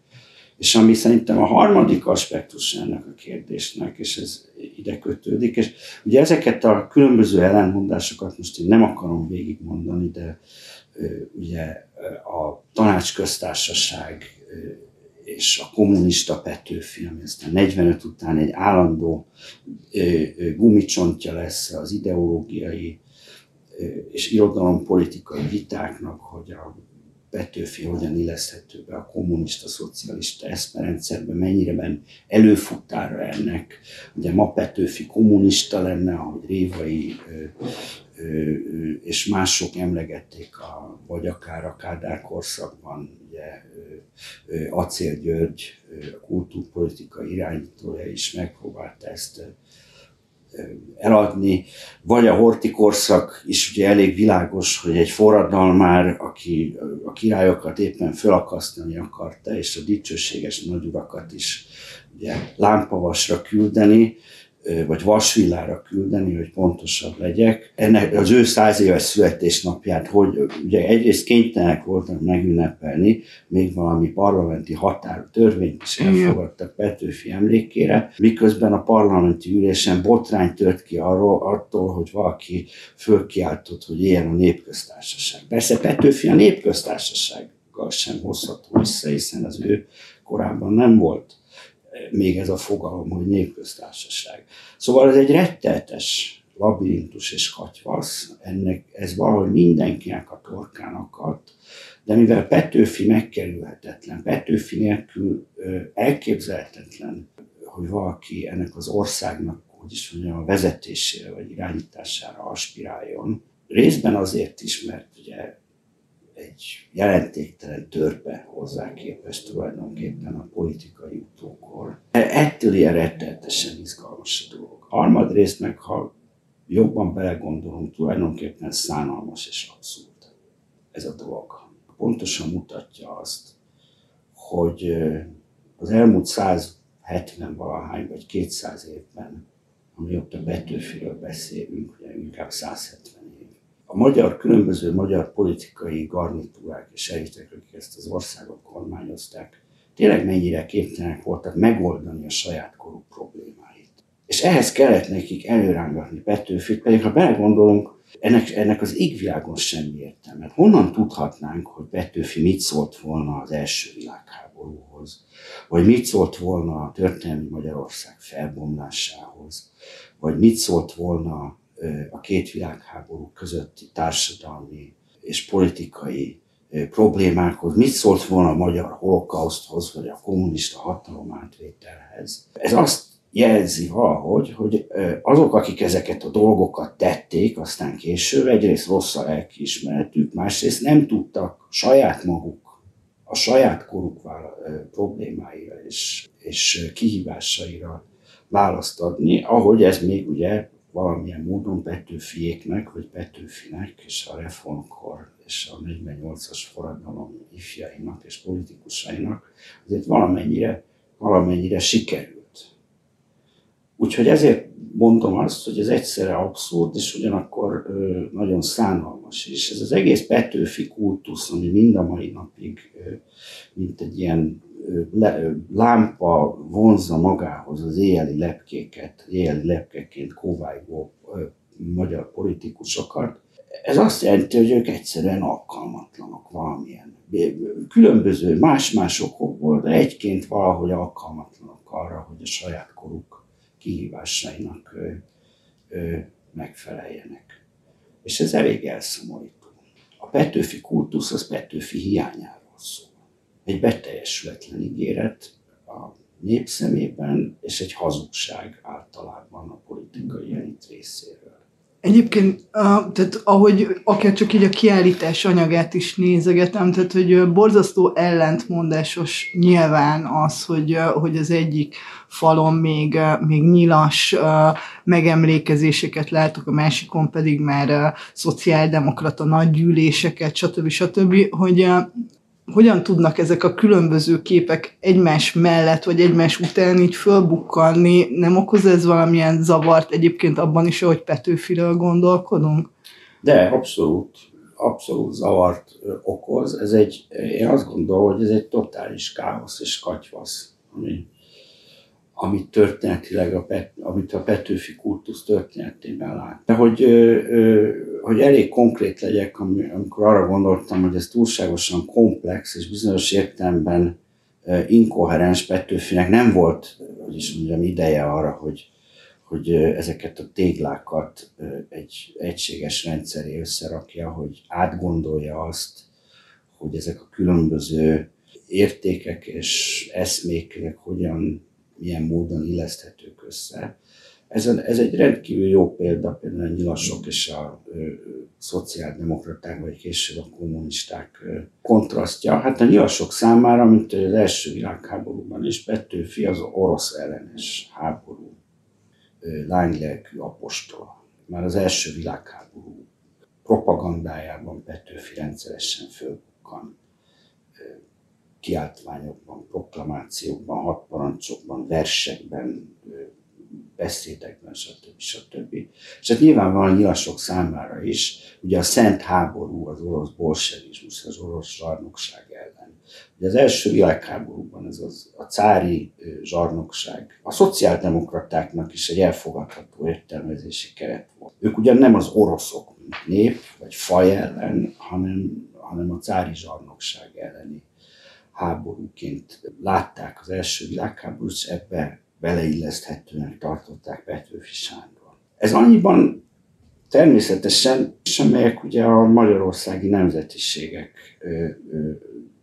És ami szerintem a harmadik aspektus ennek a kérdésnek, és ez ide kötődik, és ugye ezeket a különböző ellentmondásokat most én nem akarom végigmondani, de ugye a tanácsköztársaság és a kommunista Petőfi, ami aztán 45 után egy állandó gumicsontja lesz az ideológiai és irodalompolitikai vitáknak, hogy a Petőfi hogyan illeszthető be a kommunista, szocialista eszmerendszerbe, mennyire van előfutára ennek. Ugye ma Petőfi kommunista lenne, ahogy Révai és mások emlegették, a, vagy akár a Kádár korszakban, ugye Acél György, a kultúrpolitika irányítója is megpróbálta ezt eladni, vagy a horti korszak is ugye elég világos, hogy egy forradalmár, aki a királyokat éppen felakasztani akarta, és a dicsőséges nagyurakat is ugye lámpavasra küldeni, vagy vasvillára küldeni, hogy pontosabb legyek. Ennek az ő száz éves születésnapját, hogy ugye egyrészt kénytelenek voltak megünnepelni, még valami parlamenti határ törvényt is elfogadtak Petőfi emlékére, miközben a parlamenti ülésen botrány tört ki arról, attól, hogy valaki fölkiáltott, hogy ilyen a népköztársaság. Persze Petőfi a népköztársasággal sem hozható vissza, hiszen az ő korábban nem volt még ez a fogalom, hogy népköztársaság. Szóval ez egy retteltes labirintus és katyvasz, ennek ez valahogy mindenkinek a torkán akadt, de mivel Petőfi megkerülhetetlen, Petőfi nélkül elképzelhetetlen, hogy valaki ennek az országnak, hogy is mondjam, a vezetésére vagy irányítására aspiráljon, részben azért is, mert ugye egy jelentéktelen törpe hozzá képest tulajdonképpen a politikai utókor. Ettől ilyen rettenetesen izgalmas a dolog. Harmadrészt meg, ha jobban belegondolunk, tulajdonképpen szánalmas és abszurd ez a dolog. Pontosan mutatja azt, hogy az elmúlt 170 valahány vagy 200 évben, amióta Betőfiről beszélünk, ugye inkább 170 a magyar, különböző magyar politikai garnitúrák és elitek, akik ezt az országot kormányozták, tényleg mennyire képtelenek voltak megoldani a saját korú problémáit. És ehhez kellett nekik előrángatni Petőfit, pedig ha belegondolunk, ennek, ennek az égvilágon semmi értelme. Hát honnan tudhatnánk, hogy Petőfi mit szólt volna az első világháborúhoz? vagy mit szólt volna a történelmi Magyarország felbomlásához, vagy mit szólt volna a két világháború közötti társadalmi és politikai problémákhoz, mit szólt volna a magyar holokauszthoz, vagy a kommunista hatalom átvételhez. Ez azt jelzi valahogy, hogy azok, akik ezeket a dolgokat tették, aztán később egyrészt rossz a lelkiismeretük, másrészt nem tudtak saját maguk, a saját koruk problémáira és, és kihívásaira választ adni, ahogy ez még ugye valamilyen módon Petőfiéknek, vagy Petőfinek és a reformkor és a 48-as forradalom ifjainak és politikusainak azért valamennyire, valamennyire sikerült. Úgyhogy ezért mondom azt, hogy ez egyszerre abszurd, és ugyanakkor nagyon szánalmas is. Ez az egész Petőfi kultusz, ami mind a mai napig, mint egy ilyen lámpa vonzza magához az éjjeli lepkéket, éjjeli lepkeként kóvájgó magyar politikusokat, ez azt jelenti, hogy ők egyszerűen alkalmatlanok valamilyen különböző más-más okokból, de egyként valahogy alkalmatlanok arra, hogy a saját koruk kihívásainak megfeleljenek. És ez elég elszomorító. A Petőfi kultusz az Petőfi hiányáról szól. Egy beteljesületlen ígéret a népszemében, és egy hazugság általában a politikai elit részéről. Egyébként, tehát ahogy akár csak így a kiállítás anyagát is nézegetem, tehát hogy borzasztó ellentmondásos nyilván az, hogy, hogy az egyik falon még, még nyilas megemlékezéseket látok, a másikon pedig már szociáldemokrata nagygyűléseket, stb. stb., hogy hogyan tudnak ezek a különböző képek egymás mellett, vagy egymás után így fölbukkanni, nem okoz ez valamilyen zavart egyébként abban is, hogy Petőfiről gondolkodunk? De abszolút, abszolút zavart okoz. Ez egy, én azt gondolom, hogy ez egy totális káosz és katyvasz, ami amit történetileg, a Pet, amit a Petőfi kultusz történetében lát. De hogy, hogy elég konkrét legyek, amikor arra gondoltam, hogy ez túlságosan komplex, és bizonyos értelemben inkoherens Petőfinek nem volt, hogy is mondjam, ideje arra, hogy, hogy ezeket a téglákat egy egységes rendszeré összerakja, hogy átgondolja azt, hogy ezek a különböző értékek és eszmék hogyan milyen módon illeszthetők össze. Ez, ez egy rendkívül jó példa például a nyilasok és a ö, szociáldemokraták, vagy később a kommunisták ö, kontrasztja. Hát a nyilasok számára, mint az első világháborúban is, Petőfi az orosz ellenes háború lánylelkű apostol. Már az első világháború propagandájában Petőfi rendszeresen fölbukkan kiáltványokban, proklamációkban, hadparancsokban, versekben, beszédekben, stb. stb. És hát nyilvánvalóan nyilasok számára is, ugye a szent háború az orosz bolsevizmus, az orosz zsarnokság ellen. Ugye az első világháborúban ez az, a cári zsarnokság, a szociáldemokratáknak is egy elfogadható értelmezési keret volt. Ők ugyan nem az oroszok, mint nép, vagy faj ellen, hanem, hanem a cári zsarnokság elleni háborúként látták az első világháborút, és ebbe beleilleszthetően tartották Petőfi Sándor. Ez annyiban természetesen, és amelyek ugye a magyarországi nemzetiségek ö, ö,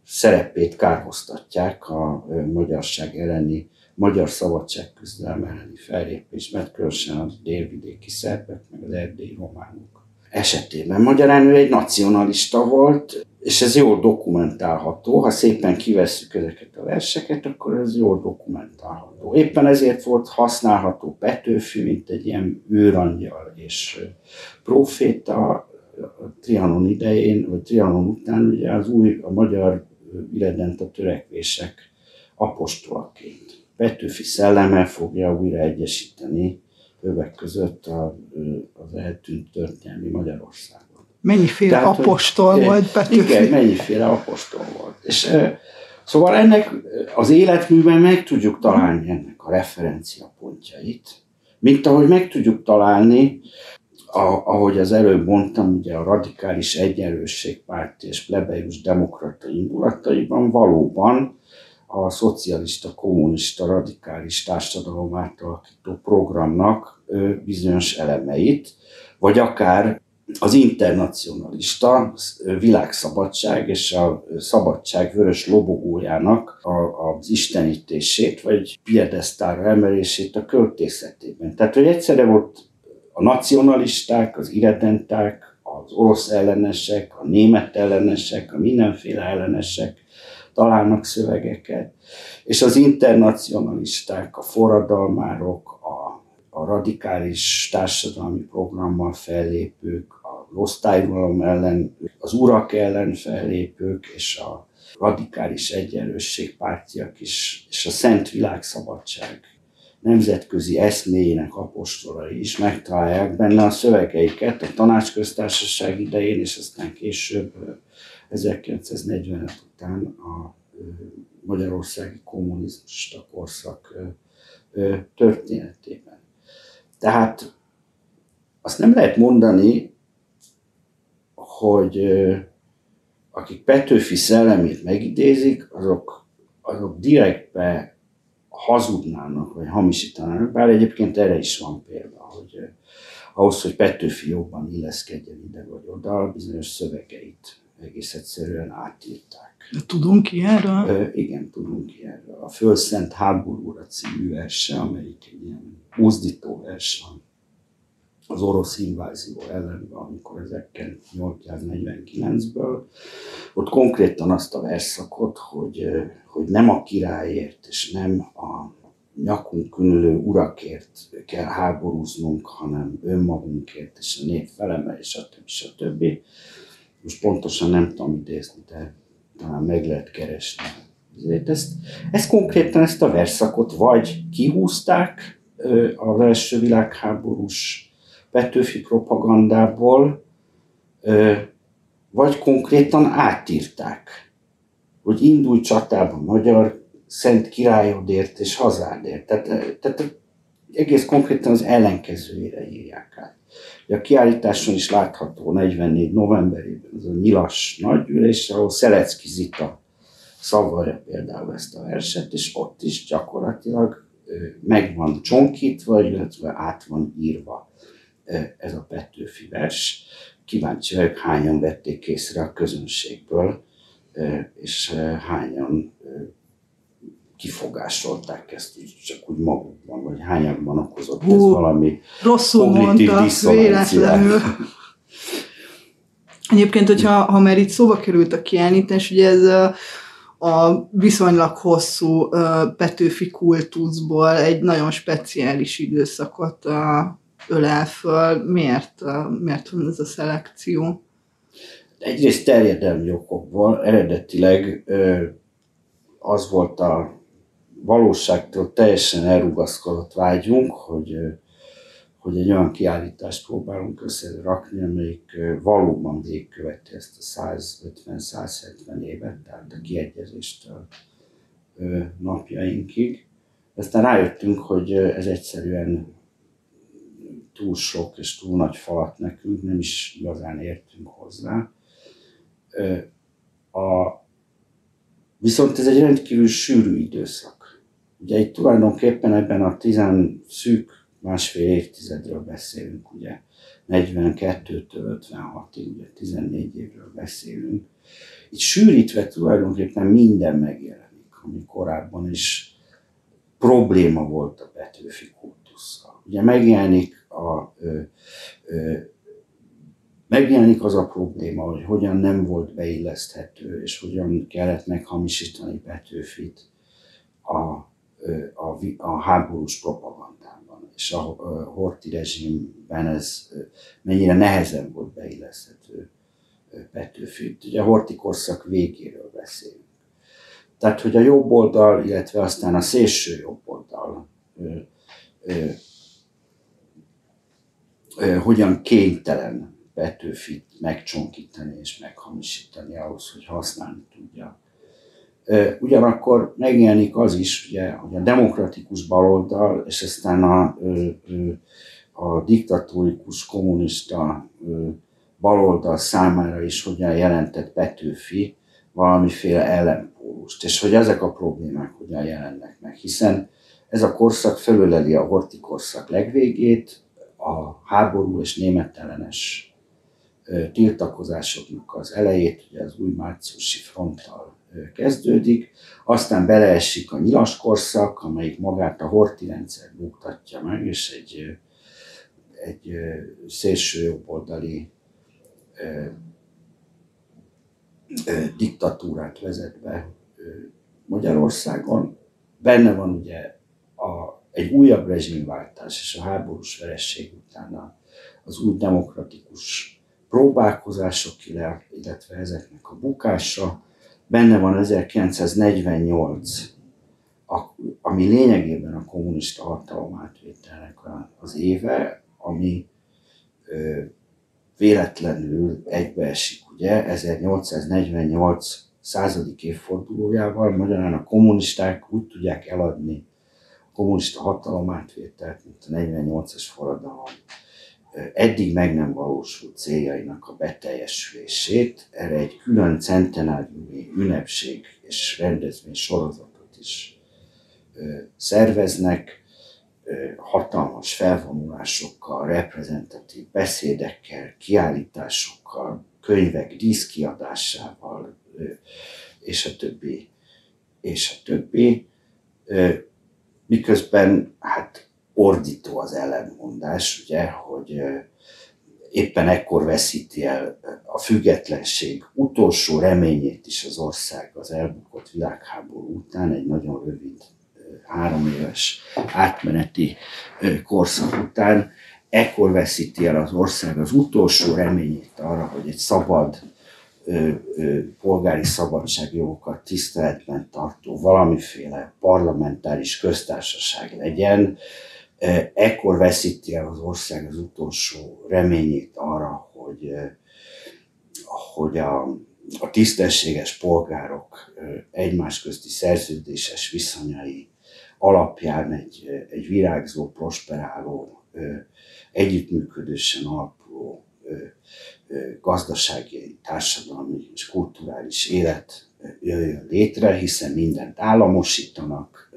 szerepét kárhoztatják a ö, magyarság elleni, magyar szabadságküzdelem elleni fellépésben, különösen a délvidéki szerbek, meg az erdélyi románok esetében. Magyarán ő egy nacionalista volt, és ez jól dokumentálható. Ha szépen kivesszük ezeket a verseket, akkor ez jól dokumentálható. Éppen ezért volt használható Petőfi, mint egy ilyen őrangyal és proféta Trianon idején, vagy Trianon után ugye az új, a magyar a törekvések apostolaként. Petőfi szelleme fogja újra egyesíteni többek között az eltűnt történelmi Magyarország. Mennyiféle Tehát, apostol hogy, volt Petőfi. Igen, mennyiféle apostol volt. És Szóval ennek az életműben meg tudjuk találni ennek a referencia pontjait, mint ahogy meg tudjuk találni, a, ahogy az előbb mondtam, ugye a radikális egyenlőségpárt és plebejus demokrata indulataiban valóban a szocialista, kommunista, radikális társadalom átalakító programnak bizonyos elemeit, vagy akár az internacionalista világszabadság és a szabadság vörös lobogójának az istenítését, vagy piedesztára emelését a költészetében. Tehát, hogy egyszerre volt a nacionalisták, az irredenták, az orosz ellenesek, a német ellenesek, a mindenféle ellenesek találnak szövegeket, és az internacionalisták, a forradalmárok, a, a radikális társadalmi programmal fellépők, a osztályuralom ellen, az urak ellen fellépők, és a radikális egyenlősség pártiak is, és a szent világszabadság nemzetközi eszméjének apostolai is megtalálják benne a szövegeiket a tanácsköztársaság idején, és aztán később 1945 után a magyarországi kommunista korszak történetében. Tehát azt nem lehet mondani, hogy akik Petőfi szellemét megidézik, azok, azok direktbe hazudnának, vagy hamisítanának, bár egyébként erre is van példa, hogy ahhoz, hogy Petőfi jobban illeszkedjen ide vagy oda, bizonyos szövegeit egész egyszerűen átírták. Tudunk ilyenről? Ö, igen, tudunk ilyenről. A Fölszent Háborúra című verse, amelyik egy ilyen mozdító vers van az orosz invázió ellen, amikor 1849-ből, ott konkrétan azt a verszakot, hogy, hogy nem a királyért és nem a nyakunk különő urakért kell háborúznunk, hanem önmagunkért és a nép felemelés, stb. stb. Most pontosan nem tudom idézni, de talán meg lehet keresni. Ezért ezt, ezt konkrétan ezt a verszakot vagy kihúzták az első világháborús Petőfi propagandából, vagy konkrétan átírták, hogy indulj csatába magyar szent királyodért és hazádért. Tehát, tehát egész konkrétan az ellenkezőjére írják át. A kiállításon is látható 44 novemberében az a nyilas nagygyűlés, ahol Szelecki Zita szavarja például ezt a verset, és ott is gyakorlatilag meg van csonkítva, illetve át van írva ez a Petőfi vers. Kíváncsi vagyok, hányan vették készre a közönségből, és hányan kifogásolták ezt úgy, csak úgy magukban, vagy hányakban okozott Hú, ez valami rosszul mondta, véletlenül. Egyébként, hogyha ha már itt szóba került a kiállítás, ugye ez a, a viszonylag hosszú Petőfi kultuszból egy nagyon speciális időszakot ölel föl. Miért, miért van ez a szelekció? Egyrészt terjedelmi okokból, eredetileg az volt a valóságtól teljesen elrugaszkodott vágyunk, hogy, hogy egy olyan kiállítást próbálunk összerakni, amelyik valóban végigköveti ezt a 150-170 évet, tehát a kiegyezéstől napjainkig. Aztán rájöttünk, hogy ez egyszerűen túl sok és túl nagy falat nekünk, nem is igazán értünk hozzá. A, viszont ez egy rendkívül sűrű időszak. Ugye itt tulajdonképpen ebben a tizen szűk másfél évtizedről beszélünk, ugye 42-től 56-ig, ugye 14 évről beszélünk. Itt sűrítve tulajdonképpen minden megjelenik, ami korábban is probléma volt a Petőfi kultusszal. Ugye megjelenik a ö, ö, megjelenik az a probléma, hogy hogyan nem volt beilleszthető, és hogyan kellett meghamisítani Petőfit a a, a háborús propagandában, és a Horti rezsimben ez mennyire nehezen volt beilleszthető Petőfi. Ugye a Horti korszak végéről beszélünk. Tehát, hogy a jobb oldal, illetve aztán a szélső jobb oldal ö, ö, ö, hogyan kénytelen Petőfit megcsonkítani és meghamisítani ahhoz, hogy használni tudja Ugyanakkor megjelenik az is, ugye, hogy a demokratikus baloldal, és aztán a, a diktatórikus kommunista baloldal számára is hogyan jelentett Petőfi valamiféle ellenpólust, és hogy ezek a problémák hogyan jelennek meg, hiszen ez a korszak felüleli a horti korszak legvégét, a háború és németellenes tiltakozásoknak az elejét, ugye az új márciusi fronttal kezdődik, aztán beleesik a nyilas korszak, amelyik magát a horti rendszer buktatja meg, és egy, egy szélső jobboldali diktatúrát vezet be Magyarországon. Benne van ugye a, egy újabb rezsimváltás és a háborús veresség után az új demokratikus próbálkozások, illetve ezeknek a bukása. Benne van 1948, ami lényegében a kommunista hatalom átvételnek az éve, ami véletlenül egybeesik, ugye, 1848 századik évfordulójával, magyarán a kommunisták úgy tudják eladni a kommunista hatalom átvételt, mint a 48-as forradalom eddig meg nem valósult céljainak a beteljesülését, erre egy külön centenáriumi ünnepség és rendezvény sorozatot is szerveznek, hatalmas felvonulásokkal, reprezentatív beszédekkel, kiállításokkal, könyvek díszkiadásával, és a többi, és a többi. Miközben hát ordító az ellentmondás, ugye, hogy éppen ekkor veszíti el a függetlenség utolsó reményét is az ország az elbukott világháború után, egy nagyon rövid három éves átmeneti korszak után, ekkor veszíti el az ország az utolsó reményét arra, hogy egy szabad, polgári szabadságjogokat tiszteletben tartó valamiféle parlamentáris köztársaság legyen, ekkor veszíti el az ország az utolsó reményét arra, hogy, hogy a, a tisztességes polgárok egymás közti szerződéses viszonyai alapján egy, egy virágzó, prosperáló, együttműködésen alapuló gazdasági, társadalmi és kulturális élet jöjjön létre, hiszen mindent államosítanak,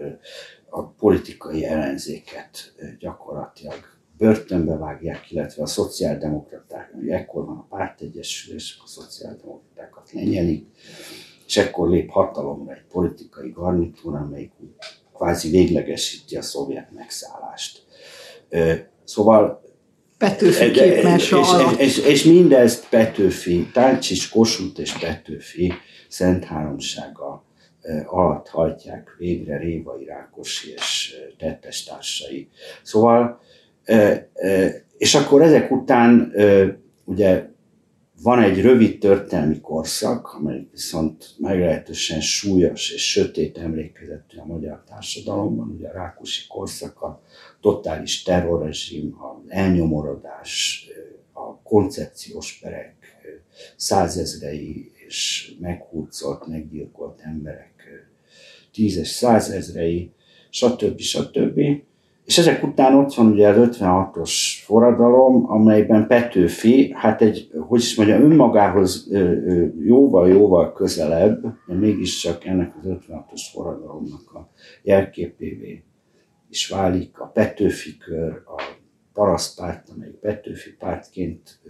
a politikai ellenzéket gyakorlatilag börtönbe vágják, illetve a szociáldemokraták, ami ekkor van a pártegyesülés, a szociáldemokratákat lenyelik, és ekkor lép hatalomra egy politikai garnitúra, amelyik kvázi véglegesíti a szovjet megszállást. Szóval Petőfi képmása és, és, és, és, mindezt Petőfi, Táncsics, Kossuth és Petőfi Szent Háromsága alatt hajtják végre Révai Rákosi és tettes társai. Szóval, és akkor ezek után ugye van egy rövid történelmi korszak, amely viszont meglehetősen súlyos és sötét emlékezetű a magyar társadalomban, ugye a Rákosi korszak, a totális terrorrezsim, az elnyomorodás, a koncepciós perek százezrei és meghurcolt, meggyilkolt emberek tízes, százezrei, stb. stb. És ezek után ott van ugye az 56-os forradalom, amelyben Petőfi, hát egy, hogy is mondja, önmagához jóval-jóval közelebb, de mégiscsak ennek az 56-os forradalomnak a jelképévé is válik a Petőfi kör, a parasztpárt, amely Petőfi pártként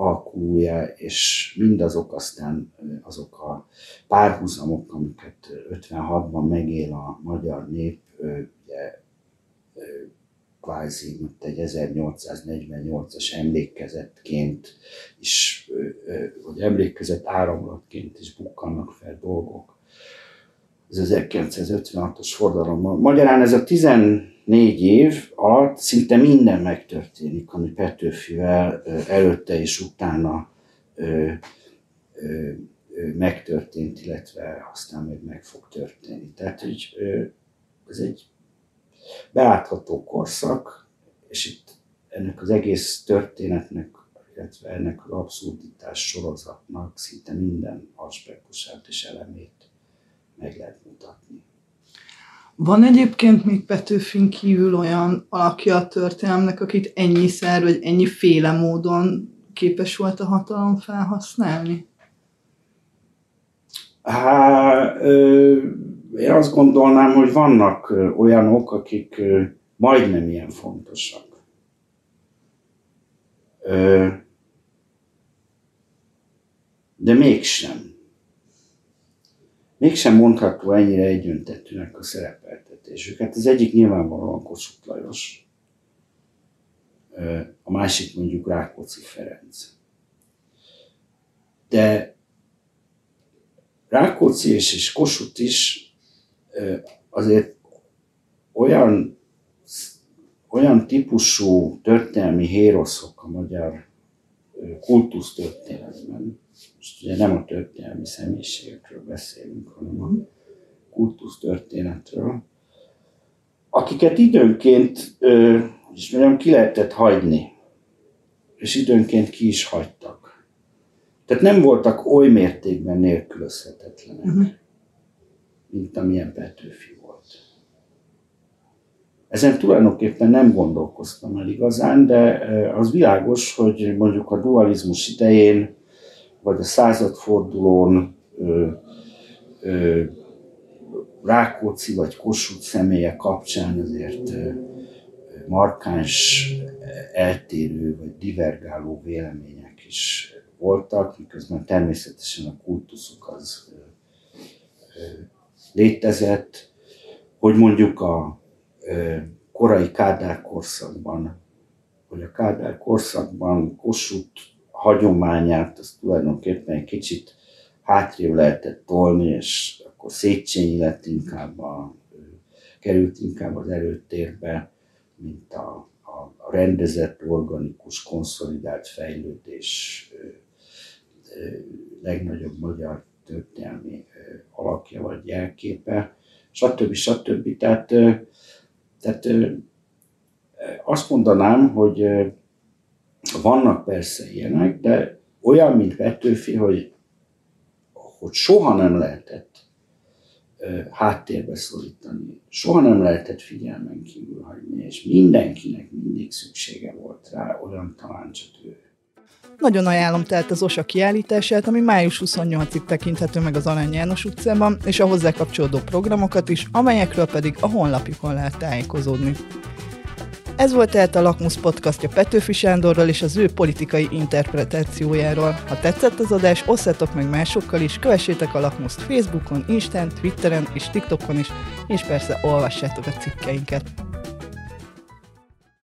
alkulója, és mindazok aztán azok a párhuzamok, amiket 56-ban megél a magyar nép, ugye kvázi, mint egy 1848-as emlékezetként is, vagy emlékezet áramlatként is bukkannak fel dolgok az 1956-os fordalommal. Magyarán ez a 14 év alatt szinte minden megtörténik, ami Petőfivel előtte és utána megtörtént, illetve aztán még meg fog történni. Tehát, hogy ez egy belátható korszak, és itt ennek az egész történetnek, illetve ennek az abszurditás sorozatnak szinte minden aspektusát és elemét meg lehet mutatni. Van egyébként még Petőfin kívül olyan alakja a történelmnek, akit ennyiszer, vagy ennyi féle módon képes volt a hatalom felhasználni? Hát, én azt gondolnám, hogy vannak olyanok, akik majdnem ilyen fontosak. De mégsem. Mégsem mondható ennyire egyöntetűnek a szerepeltetésük. Hát az egyik nyilvánvalóan Kossuth Lajos, a másik mondjuk Rákóczi Ferenc. De Rákóczi és, és Kossuth is azért olyan, olyan típusú történelmi héroszok a magyar kultusztörténetben, most ugye nem a történelmi személyiségekről beszélünk, hanem a kultusztörténetről, akiket időnként, és mondjam, ki lehetett hagyni, és időnként ki is hagytak. Tehát nem voltak oly mértékben nélkülözhetetlenek. Uh-huh mint amilyen Petőfi volt. Ezen tulajdonképpen nem gondolkoztam el igazán, de az világos, hogy mondjuk a dualizmus idején, vagy a századfordulón ö, ö, Rákóczi vagy Kossuth személye kapcsán azért markáns, eltérő vagy divergáló vélemények is voltak, miközben természetesen a kultuszuk az létezett, hogy mondjuk a korai Kádár korszakban, hogy a Kádár korszakban Kossuth hagyományát, az tulajdonképpen egy kicsit hátrébb lehetett tolni, és akkor Széchenyi lett inkább a, került inkább az előtérbe, mint a, a, a rendezett, organikus, konszolidált fejlődés legnagyobb magyar történelmi alakja vagy jelképe, stb. stb. Tehát, tehát azt mondanám, hogy vannak persze ilyenek, de olyan, mint Petőfi, hogy, hogy soha nem lehetett háttérbe szorítani, soha nem lehetett figyelmen kívül hagyni, és mindenkinek mindig szüksége volt rá, olyan talán csak ő. Nagyon ajánlom tehát az OSA kiállítását, ami május 28-ig tekinthető meg az Alany János utcában, és a hozzá kapcsolódó programokat is, amelyekről pedig a honlapjukon lehet tájékozódni. Ez volt tehát a Lakmus podcastja Petőfi Sándorral és az ő politikai interpretációjáról. Ha tetszett az adás, osszátok meg másokkal is, kövessétek a Lakmuszt Facebookon, Instán, Twitteren és TikTokon is, és persze olvassátok a cikkeinket.